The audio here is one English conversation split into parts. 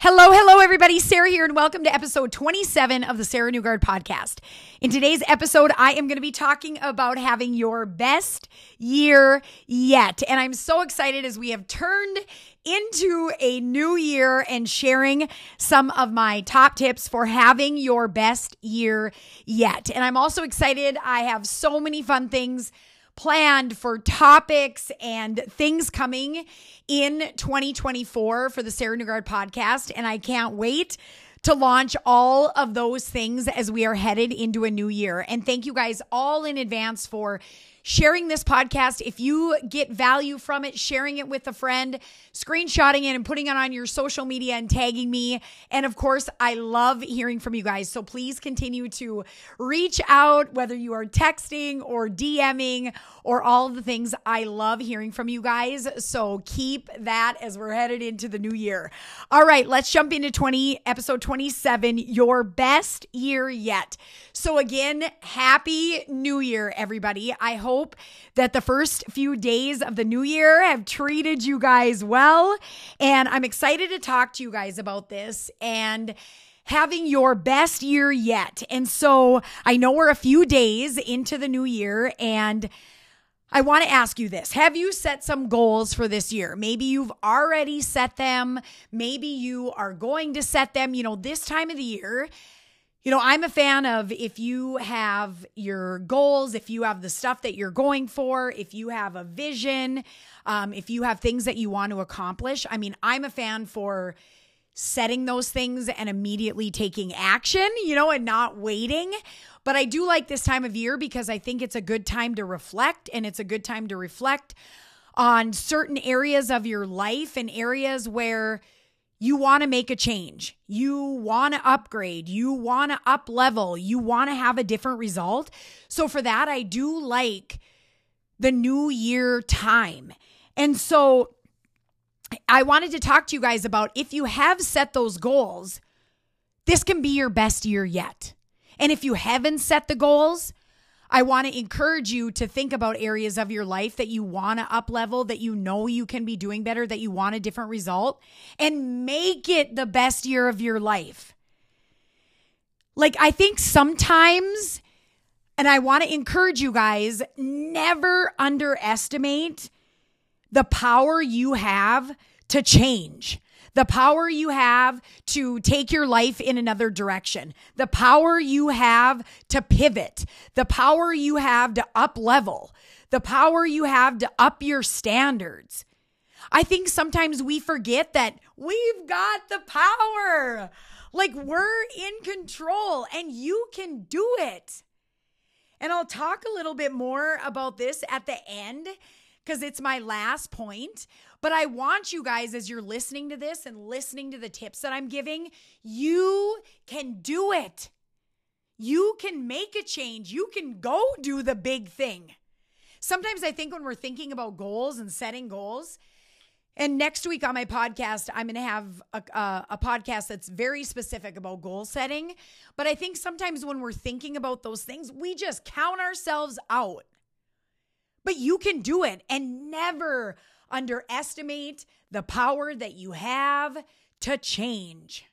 Hello, hello, everybody. Sarah here, and welcome to episode 27 of the Sarah Newgard podcast. In today's episode, I am going to be talking about having your best year yet. And I'm so excited as we have turned into a new year and sharing some of my top tips for having your best year yet. And I'm also excited. I have so many fun things planned for topics and things coming in 2024 for the Sarah Newgard podcast. And I can't wait to launch all of those things as we are headed into a new year. And thank you guys all in advance for sharing this podcast. If you get value from it, sharing it with a friend, screenshotting it and putting it on your social media and tagging me. And of course, I love hearing from you guys. So please continue to reach out, whether you are texting or DMing or all the things. I love hearing from you guys. So keep that as we're headed into the new year. All right, let's jump into 20, episode 27, your best year yet. So again, happy new year, everybody. I hope hope that the first few days of the new year have treated you guys well. And I'm excited to talk to you guys about this and having your best year yet. And so I know we're a few days into the new year and I want to ask you this. Have you set some goals for this year? Maybe you've already set them. Maybe you are going to set them. You know, this time of the year, you know, I'm a fan of if you have your goals, if you have the stuff that you're going for, if you have a vision, um, if you have things that you want to accomplish. I mean, I'm a fan for setting those things and immediately taking action, you know, and not waiting. But I do like this time of year because I think it's a good time to reflect and it's a good time to reflect on certain areas of your life and areas where you want to make a change. You want to upgrade. You want to up level. You want to have a different result. So, for that, I do like the new year time. And so, I wanted to talk to you guys about if you have set those goals, this can be your best year yet. And if you haven't set the goals, I want to encourage you to think about areas of your life that you want to up level, that you know you can be doing better, that you want a different result, and make it the best year of your life. Like, I think sometimes, and I want to encourage you guys, never underestimate the power you have to change the power you have to take your life in another direction, the power you have to pivot, the power you have to up level, the power you have to up your standards. I think sometimes we forget that we've got the power. Like we're in control and you can do it. And I'll talk a little bit more about this at the end because it's my last point. But I want you guys, as you're listening to this and listening to the tips that I'm giving, you can do it. You can make a change. You can go do the big thing. Sometimes I think when we're thinking about goals and setting goals, and next week on my podcast, I'm going to have a, a, a, podcast that's very specific about goal setting. But I think sometimes when we're thinking about those things, we just count ourselves out. But you can do it and never underestimate the power that you have to change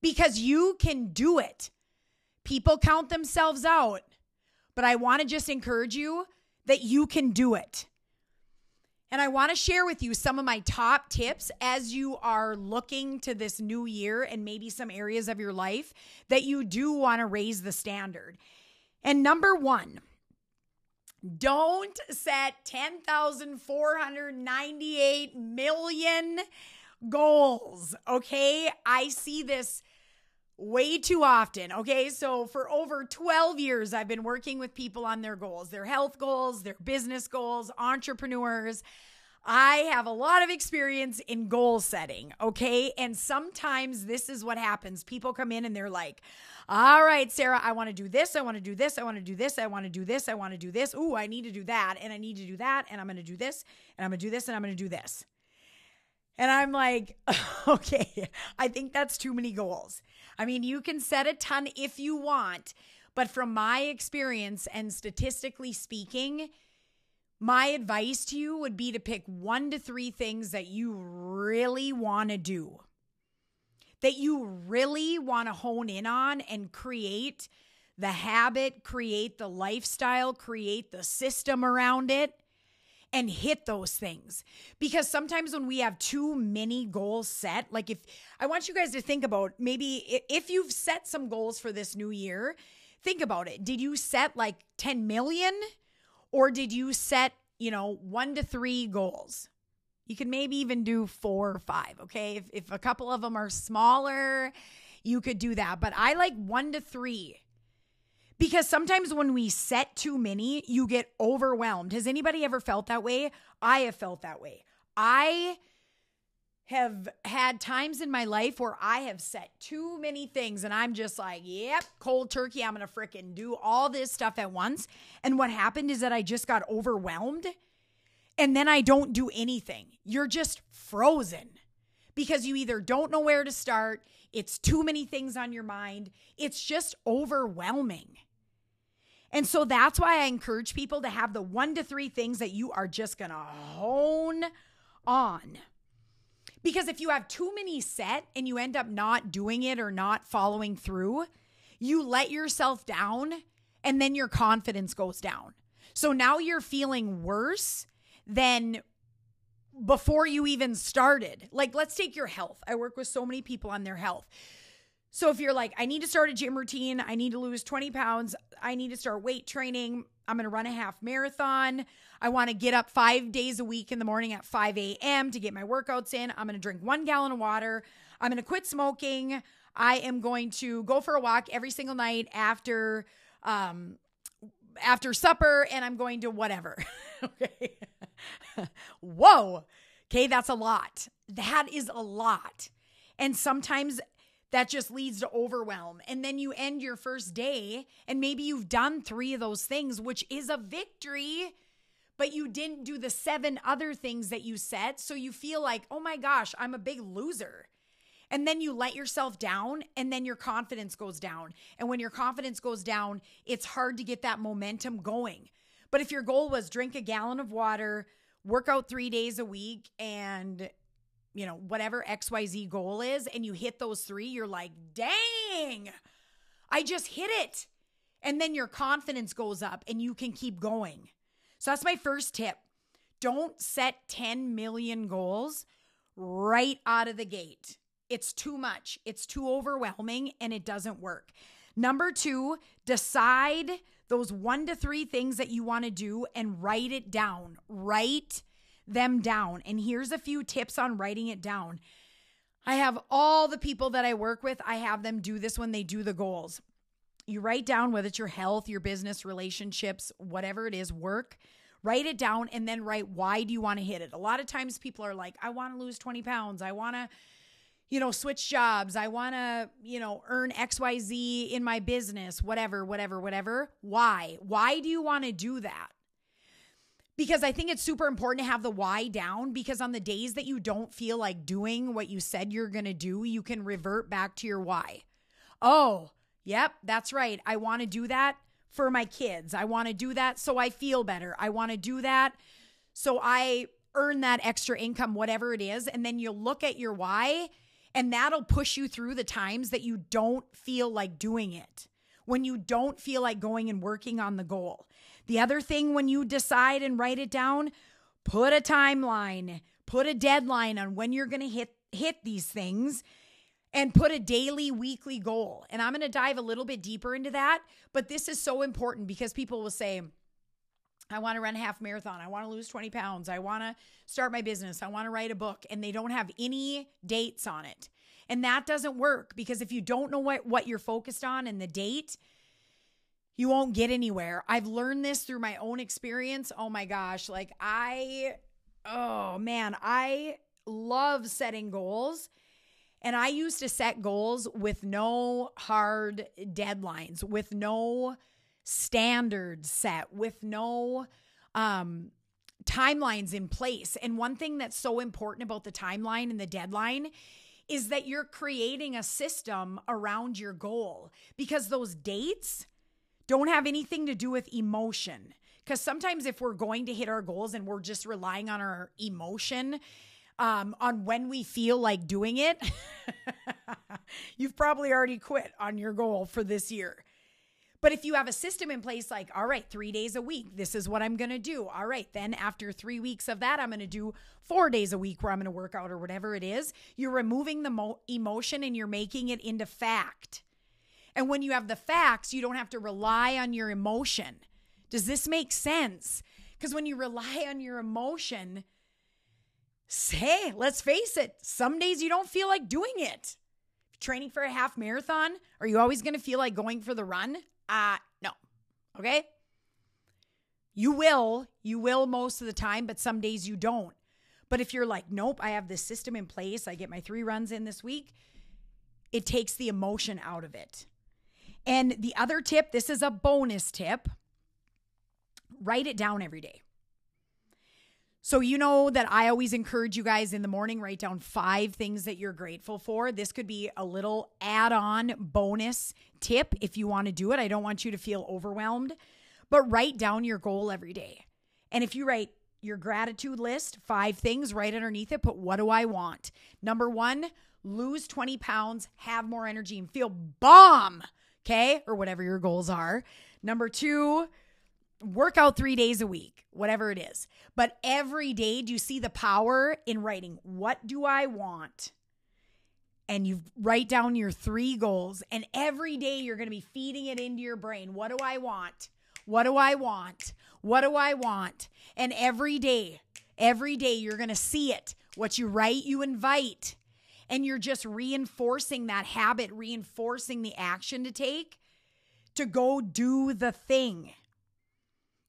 because you can do it. People count themselves out, but I want to just encourage you that you can do it. And I want to share with you some of my top tips as you are looking to this new year and maybe some areas of your life that you do want to raise the standard. And number one, don't set 10,498 million goals. Okay. I see this way too often. Okay. So for over 12 years, I've been working with people on their goals, their health goals, their business goals, entrepreneurs. I have a lot of experience in goal setting, okay? And sometimes this is what happens. People come in and they're like, all right, Sarah, I want to do this. I want to do this. I want to do this. I want to do this. I want to do this. Ooh, I need to do that. And I need to do that. And I'm going to do this. And I'm going to do this. And I'm going to do this. And I'm like, okay, I think that's too many goals. I mean, you can set a ton if you want, but from my experience and statistically speaking, my advice to you would be to pick one to three things that you really want to do. that you really want to hone in on and create the habit, create the lifestyle, create the system around it and hit those things. Because sometimes when we have too many goals set, like if I want you guys to think about maybe if you've set some goals for this new year, think about it. Did you set like 10 million or did you set, you know, one to three goals? You could maybe even do four or five, okay? If, if a couple of them are smaller, you could do that. But I like one to three because sometimes when we set too many, you get overwhelmed. Has anybody ever felt that way? I have felt that way. I have had times in my life where I have set too many things and I'm just like, yep, cold turkey. I'm going to freaking do all this stuff at once. And what happened is that I just got overwhelmed and then I don't do anything. You're just frozen because you either don't know where to start, it's too many things on your mind, it's just overwhelming. And so that's why I encourage people to have the one to three things that you are just to hone on. Because if you have too many set and you end up not doing it or not following through, you let yourself down and then your confidence goes down. So now you're feeling worse than before you even started. Like, let's take your health. I work with so many people on their health. So if you're like, I need to start a gym routine, I need to lose 20 pounds, I need to start weight training, I'm gonna run a half marathon, I wanna get up five days a week in the morning at 5 a.m. to get my workouts in, I'm gonna drink one gallon of water, I'm gonna quit smoking, I am going to go for a walk every single night after um after supper and I'm going to whatever. okay. Whoa. Okay, that's a lot. That is a lot. And sometimes that just leads to overwhelm. And then you end your first day and maybe you've done three of those things, which is a victory, but you didn't do the seven other things that you said. So you feel like, oh my gosh, I'm a big loser. And then you let yourself down, and then your confidence goes down. And when your confidence goes down, it's hard to get that momentum going. But if your goal was drink a gallon of water, work out three days a week, and you know, whatever XYZ goal is, and you hit those three, you're like, dang, I just hit it. And then your confidence goes up and you can keep going. So that's my first tip. Don't set 10 million goals right out of the gate. It's too much, it's too overwhelming, and it doesn't work. Number two, decide those one to three things that you want to do and write it down. Write them down. And here's a few tips on writing it down. I have all the people that I work with, I have them do this when they do the goals. You write down whether it's your health, your business, relationships, whatever it is, work. Write it down and then write why do you want to hit it. A lot of times people are like, I want to lose 20 pounds. I want to, you know, switch jobs. I want to, you know, earn XYZ in my business, whatever, whatever, whatever. Why? Why do you want to do that? Because I think it's super important to have the why down because on the days that you don't feel like doing what you said you're going to do, you can revert back to your why. Oh, yep, that's right. I want to do that for my kids. I want to do that so I feel better. I want to do that so I earn that extra income, whatever it is. And then you look at your why, and that'll push you through the times that you don't feel like doing it, when you don't feel like going and working on the goal. The other thing when you decide and write it down, put a timeline, put a deadline on when you're going to hit hit these things and put a daily, weekly goal. And I'm going to dive a little bit deeper into that, but this is so important because people will say, I want to run a half marathon. I want to lose 20 pounds. I want to start my business. I want to write a book. And they don't have any dates on it. And that doesn't work because if you don't know what, what you're focused on and the date, you won't get anywhere. I've learned this through my own experience. Oh my gosh. Like, I, oh man, I love setting goals. And I used to set goals with no hard deadlines, with no standards set, with no um, timelines in place. And one thing that's so important about the timeline and the deadline is that you're creating a system around your goal because those dates don't have anything to do with emotion. Because sometimes if we're going to hit our goals and we're just relying on our emotion, um, on when we feel like doing it, you've probably already quit on your goal for this year. But if you have a system in place, like, all right, three days a week, this is what I'm going to do. All right, then after three weeks of that, I'm going to do four days a week where I'm going to work out or whatever it is. You're removing the mo- emotion and you're making it into fact. And when you have the facts, you don't have to rely on your emotion. Does this make sense? Because when you rely on your emotion, say, let's face it, some days you don't feel like doing it. Training for a half marathon, are you always going to feel like going for the run? Uh, no. Okay? You will, you will most of the time, but some days you don't. But if you're like, nope, I have this system in place, I get my three runs in this week, it takes the emotion out of it. And the other tip this is a bonus tip write it down every day. So, you know that I always encourage you guys in the morning, write down five things that you're grateful for. This could be a little add on bonus tip if you want to do it. I don't want you to feel overwhelmed, but write down your goal every day. And if you write your gratitude list, five things right underneath it, put what do I want? Number one, lose 20 pounds, have more energy, and feel bomb. Okay. Or whatever your goals are. Number two, work out three days a week, whatever it is. But every day, do you see the power in writing, What do I want? And you write down your three goals, and every day you're going to be feeding it into your brain. What do I want? What do I want? What do I want? And every day, every day you're going to see it. What you write, you invite. And you're just reinforcing that habit, reinforcing the action to take to go do the thing.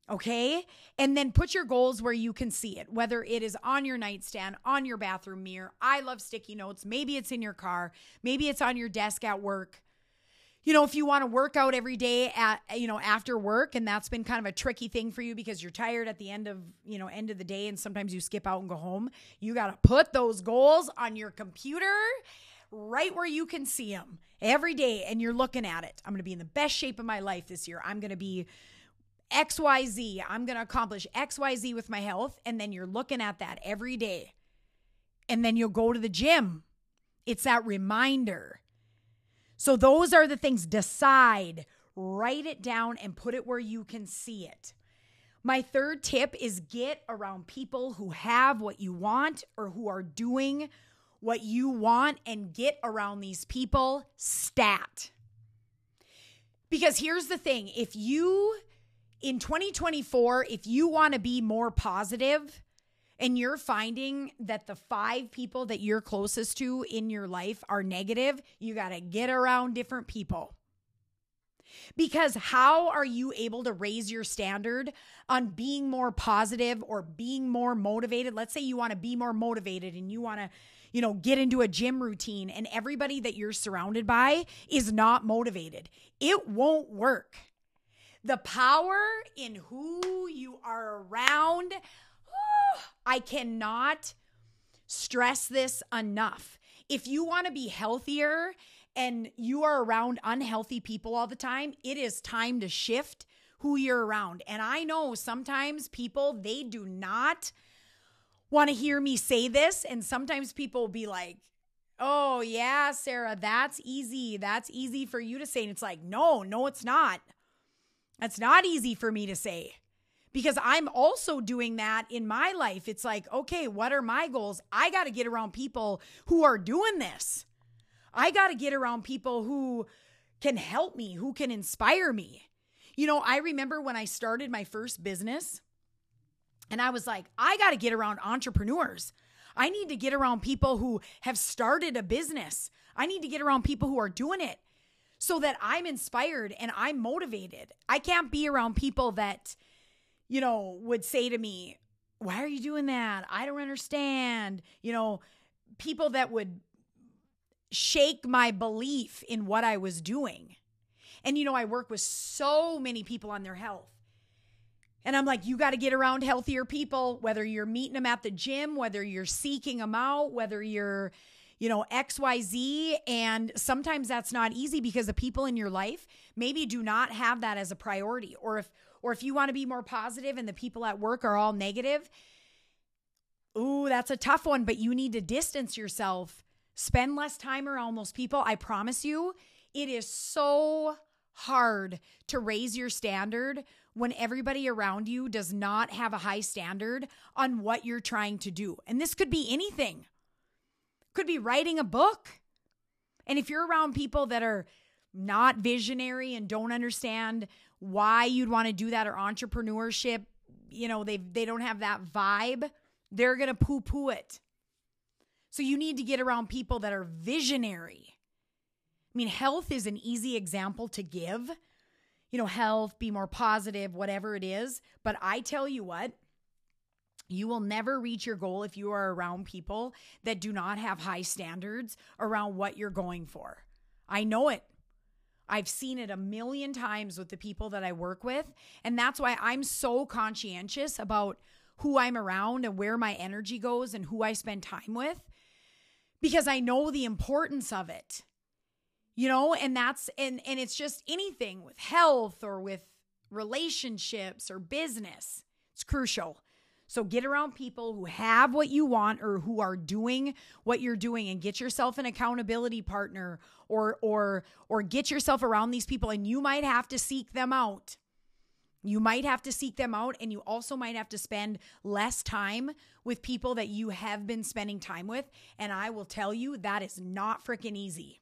Okay. And then put your goals where you can see it, whether it is on your nightstand, on your bathroom mirror. I love sticky notes. Maybe it's in your car. Maybe it's on your desk at work. You know, if you want to work out every day at, you know, after work, and that's been kind of a tricky thing for you because you're tired at the end of, you know, end of the day and sometimes you skip out and go home, you got to put those goals on your computer right where you can see them every day and you're looking at it. I'm going to be in the best shape of my life this year. I'm going to be XYZ. I'm going to accomplish XYZ with my health. And then you're looking at that every day. And then you'll go to the gym. It's that reminder. So, those are the things. Decide, write it down, and put it where you can see it. My third tip is get around people who have what you want or who are doing what you want and get around these people stat. Because here's the thing if you in 2024, if you want to be more positive and you're finding that the five people that you're closest to in your life are negative, you got to get around different people. Because how are you able to raise your standard on being more positive or being more motivated? Let's say you want to be more motivated and you want to, you know, get into a gym routine and everybody that you're surrounded by is not motivated. It won't work. The power in who you are around. I cannot stress this enough. If you want to be healthier and you are around unhealthy people all the time, it is time to shift who you're around. And I know sometimes people, they do not want to hear me say this. And sometimes people will be like, oh, yeah, Sarah, that's easy. That's easy for you to say. And it's like, no, no, it's not. That's not easy for me to say because I'm also doing that in my life. It's like, okay, what are my goals? I got to get around people who are doing this. I got to get around people who can help me, who can inspire me. You know, I remember when I started my first business and I was like, I got to get around entrepreneurs. I need to get around people who have started a business. I need to get around people who are doing it so that I'm inspired and I'm motivated. I can't be around people that, you know, would say to me, Why are you doing that? I don't understand. You know, people that would shake my belief in what I was doing. And, you know, I work with so many people on their health. And I'm like, you got to get around healthier people, whether you're meeting them at the gym, whether you're seeking them out, whether you're, you know, XYZ. And sometimes that's not easy because the people in your life maybe do not have that as a priority. Or if, or if you want to be more positive and the people at work are all negative, ooh, that's a tough one, but you need to distance yourself spend less time around those people. I promise you, it is so hard to raise your standard when everybody around you does not have a high standard on what you're trying to do. And this could be anything. Could be writing a book. And if you're around people that are not visionary and don't understand why you'd want to do that or entrepreneurship, you know, they they don't have that vibe, they're going to poo-poo it. So you need to get around people that are visionary I mean, health is an easy example to give. You know, health, be more positive, whatever it is. But I tell you what, you will never reach your goal if you are around people that do not have high standards around what you're going for. I know it. I've seen it a million times with the people that I work with. And that's why I'm so conscientious about who I'm around and where my energy goes and who I spend time with because I know the importance of it you know and that's and and it's just anything with health or with relationships or business it's crucial so get around people who have what you want or who are doing what you're doing and get yourself an accountability partner or or or get yourself around these people and you might have to seek them out. You might have to seek them out and you also might have to spend less time with people that you have been spending time with and I will tell you that is not freaking easy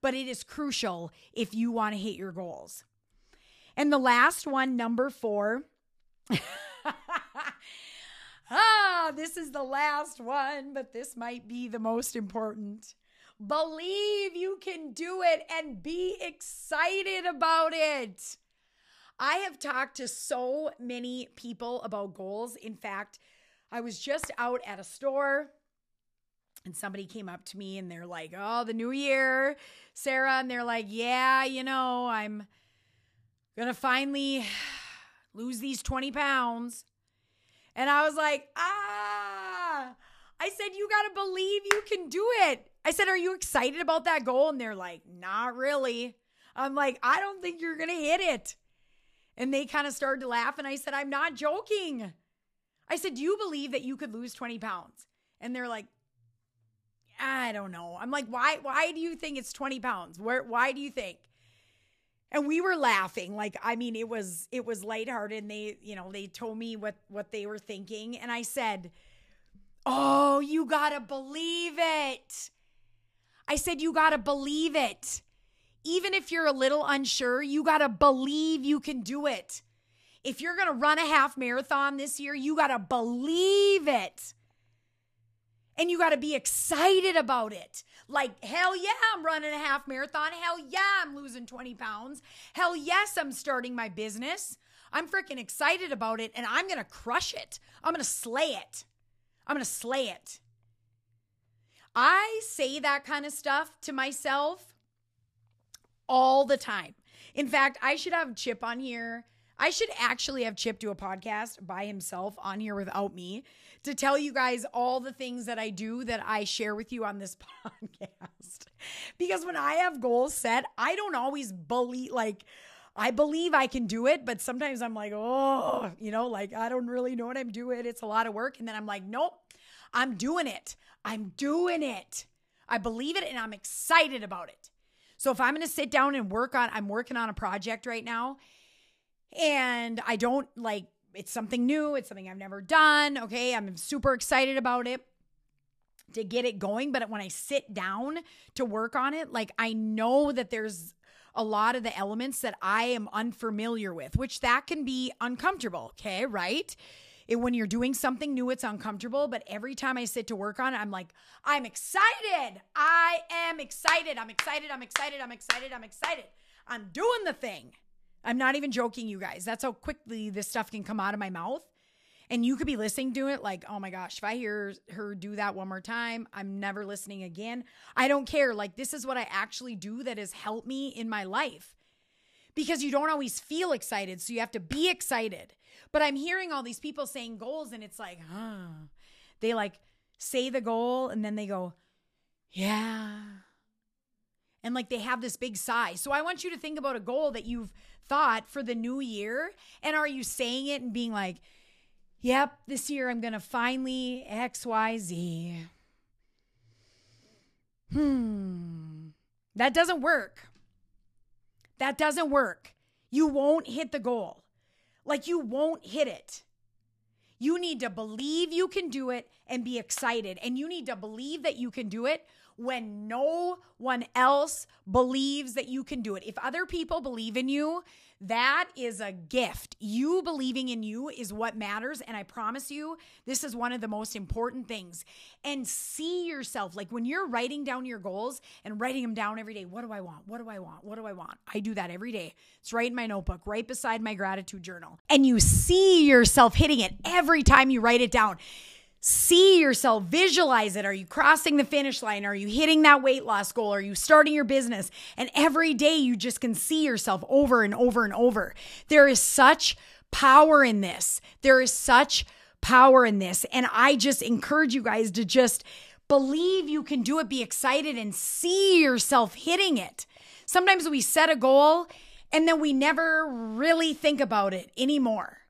but it is crucial if you want to hit your goals. And the last one, number four. ah, this is the last one, but this might be the most important. Believe you can do it and be excited about it. I have talked to so many people about goals. In fact, I was just out at a store and somebody came up to me and they're like, "Oh, the new year, Sarah." And they're like, "Yeah, you know, I'm going to finally lose these 20 pounds." And I was like, "Ah." I said, "You got to believe you can do it." I said, "Are you excited about that goal?" And they're like, "Not really." I'm like, "I don't think you're going to hit it." And they kind of started to laugh and I said, "I'm not joking." I said, "Do you believe that you could lose 20 pounds?" And they're like, I don't know. I'm like, why why do you think it's 20 pounds? Where why do you think? And we were laughing. Like, I mean, it was it was lighthearted. And they, you know, they told me what what they were thinking. And I said, Oh, you gotta believe it. I said, you gotta believe it. Even if you're a little unsure, you gotta believe you can do it. If you're gonna run a half marathon this year, you gotta believe it and you got to be excited about it. Like, hell yeah, I'm running a half marathon. Hell yeah, I'm losing 20 pounds. Hell yes, I'm starting my business. I'm freaking excited about it and I'm going to crush it. I'm going to slay it. I'm going to slay it. I say that kind of stuff to myself all the time. In fact, I should have Chip on here I should actually have Chip do a podcast by himself on here without me to tell you guys all the things that I do that I share with you on this podcast. because when I have goals set, I don't always believe, like, I believe I can do it, but sometimes I'm like, oh, you know, like I don't really know what I'm doing. It's a lot of work. And then I'm like, nope, I'm doing it. I'm doing it. I believe it and I'm excited about it. So if I'm going to sit down and work on, I'm working on a project right now and I don't like it's something new, it's something I've never done. Okay, I'm super excited about it to get it going. But when I sit down to work on it, like I know that there's a lot of the elements that I am unfamiliar with, which that can be uncomfortable. Okay, right? It, when you're doing something new, it's uncomfortable. But every time I sit to work on it, I'm like, I'm excited. I am excited. I'm excited. I'm excited. I'm excited. I'm excited. I'm doing the thing. I'm not even joking, you guys. That's how quickly this stuff can come out of my mouth. And you could be listening to it like, oh my gosh, if I hear her do that one more time, I'm never listening again. I don't care. Like, this is what I actually do that has helped me in my life because you don't always feel excited. So you have to be excited. But I'm hearing all these people saying goals, and it's like, huh. They like say the goal and then they go, yeah and like they have this big sigh. So I want you to think about a goal that you've thought for the new year. And are you saying it and being like, yep, this year I'm going to finally XYZ? hmm, that doesn't work. That doesn't work. You won't hit the goal. Like you won't hit it. You need to believe you can do it and be excited. And you need to believe that you can do it when no one else believes that you can do it. If other people believe in you, that is a gift. You believing in you is what matters. And I promise you, this is one of the most important things. And see yourself like when you're writing down your goals and writing them down every day. What do I want? What do I want? What do I want? I do that every day. It's right in my notebook, right beside my gratitude journal. And you see yourself hitting it every time you write it down see yourself, visualize it. Are you crossing the finish line? Are you hitting that weight loss goal? Are you starting your business? And every day you just can see yourself over and over and over. There is such power in this. There is such power in this. And I just encourage you guys to just believe you can do it, be excited, and see yourself hitting it. Sometimes we set a goal and then we never really think about it anymore.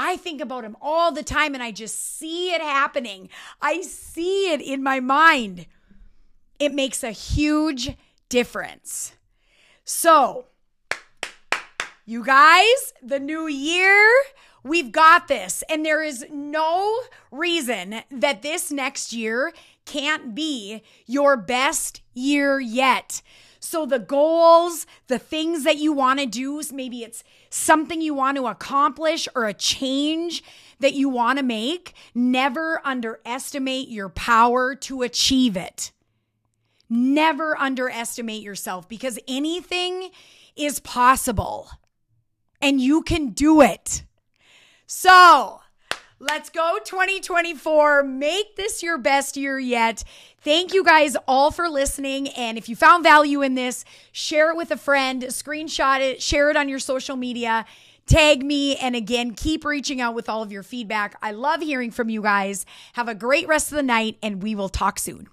I think about him all the time and I just see it happening. I see it in my mind. It makes a huge difference. So, you guys, the new year, we've got this. And there is no reason that this next year can't be your best year yet. So, the goals, the things that you want to do, maybe it's something you want to accomplish or a change that you want to make, never underestimate your power to achieve it. Never underestimate yourself because anything is possible and you can do it. So, Let's go 2024. Make this your best year yet. Thank you guys all for listening. And if you found value in this, share it with a friend, screenshot it, share it on your social media, tag me. And again, keep reaching out with all of your feedback. I love hearing from you guys. Have a great rest of the night, and we will talk soon.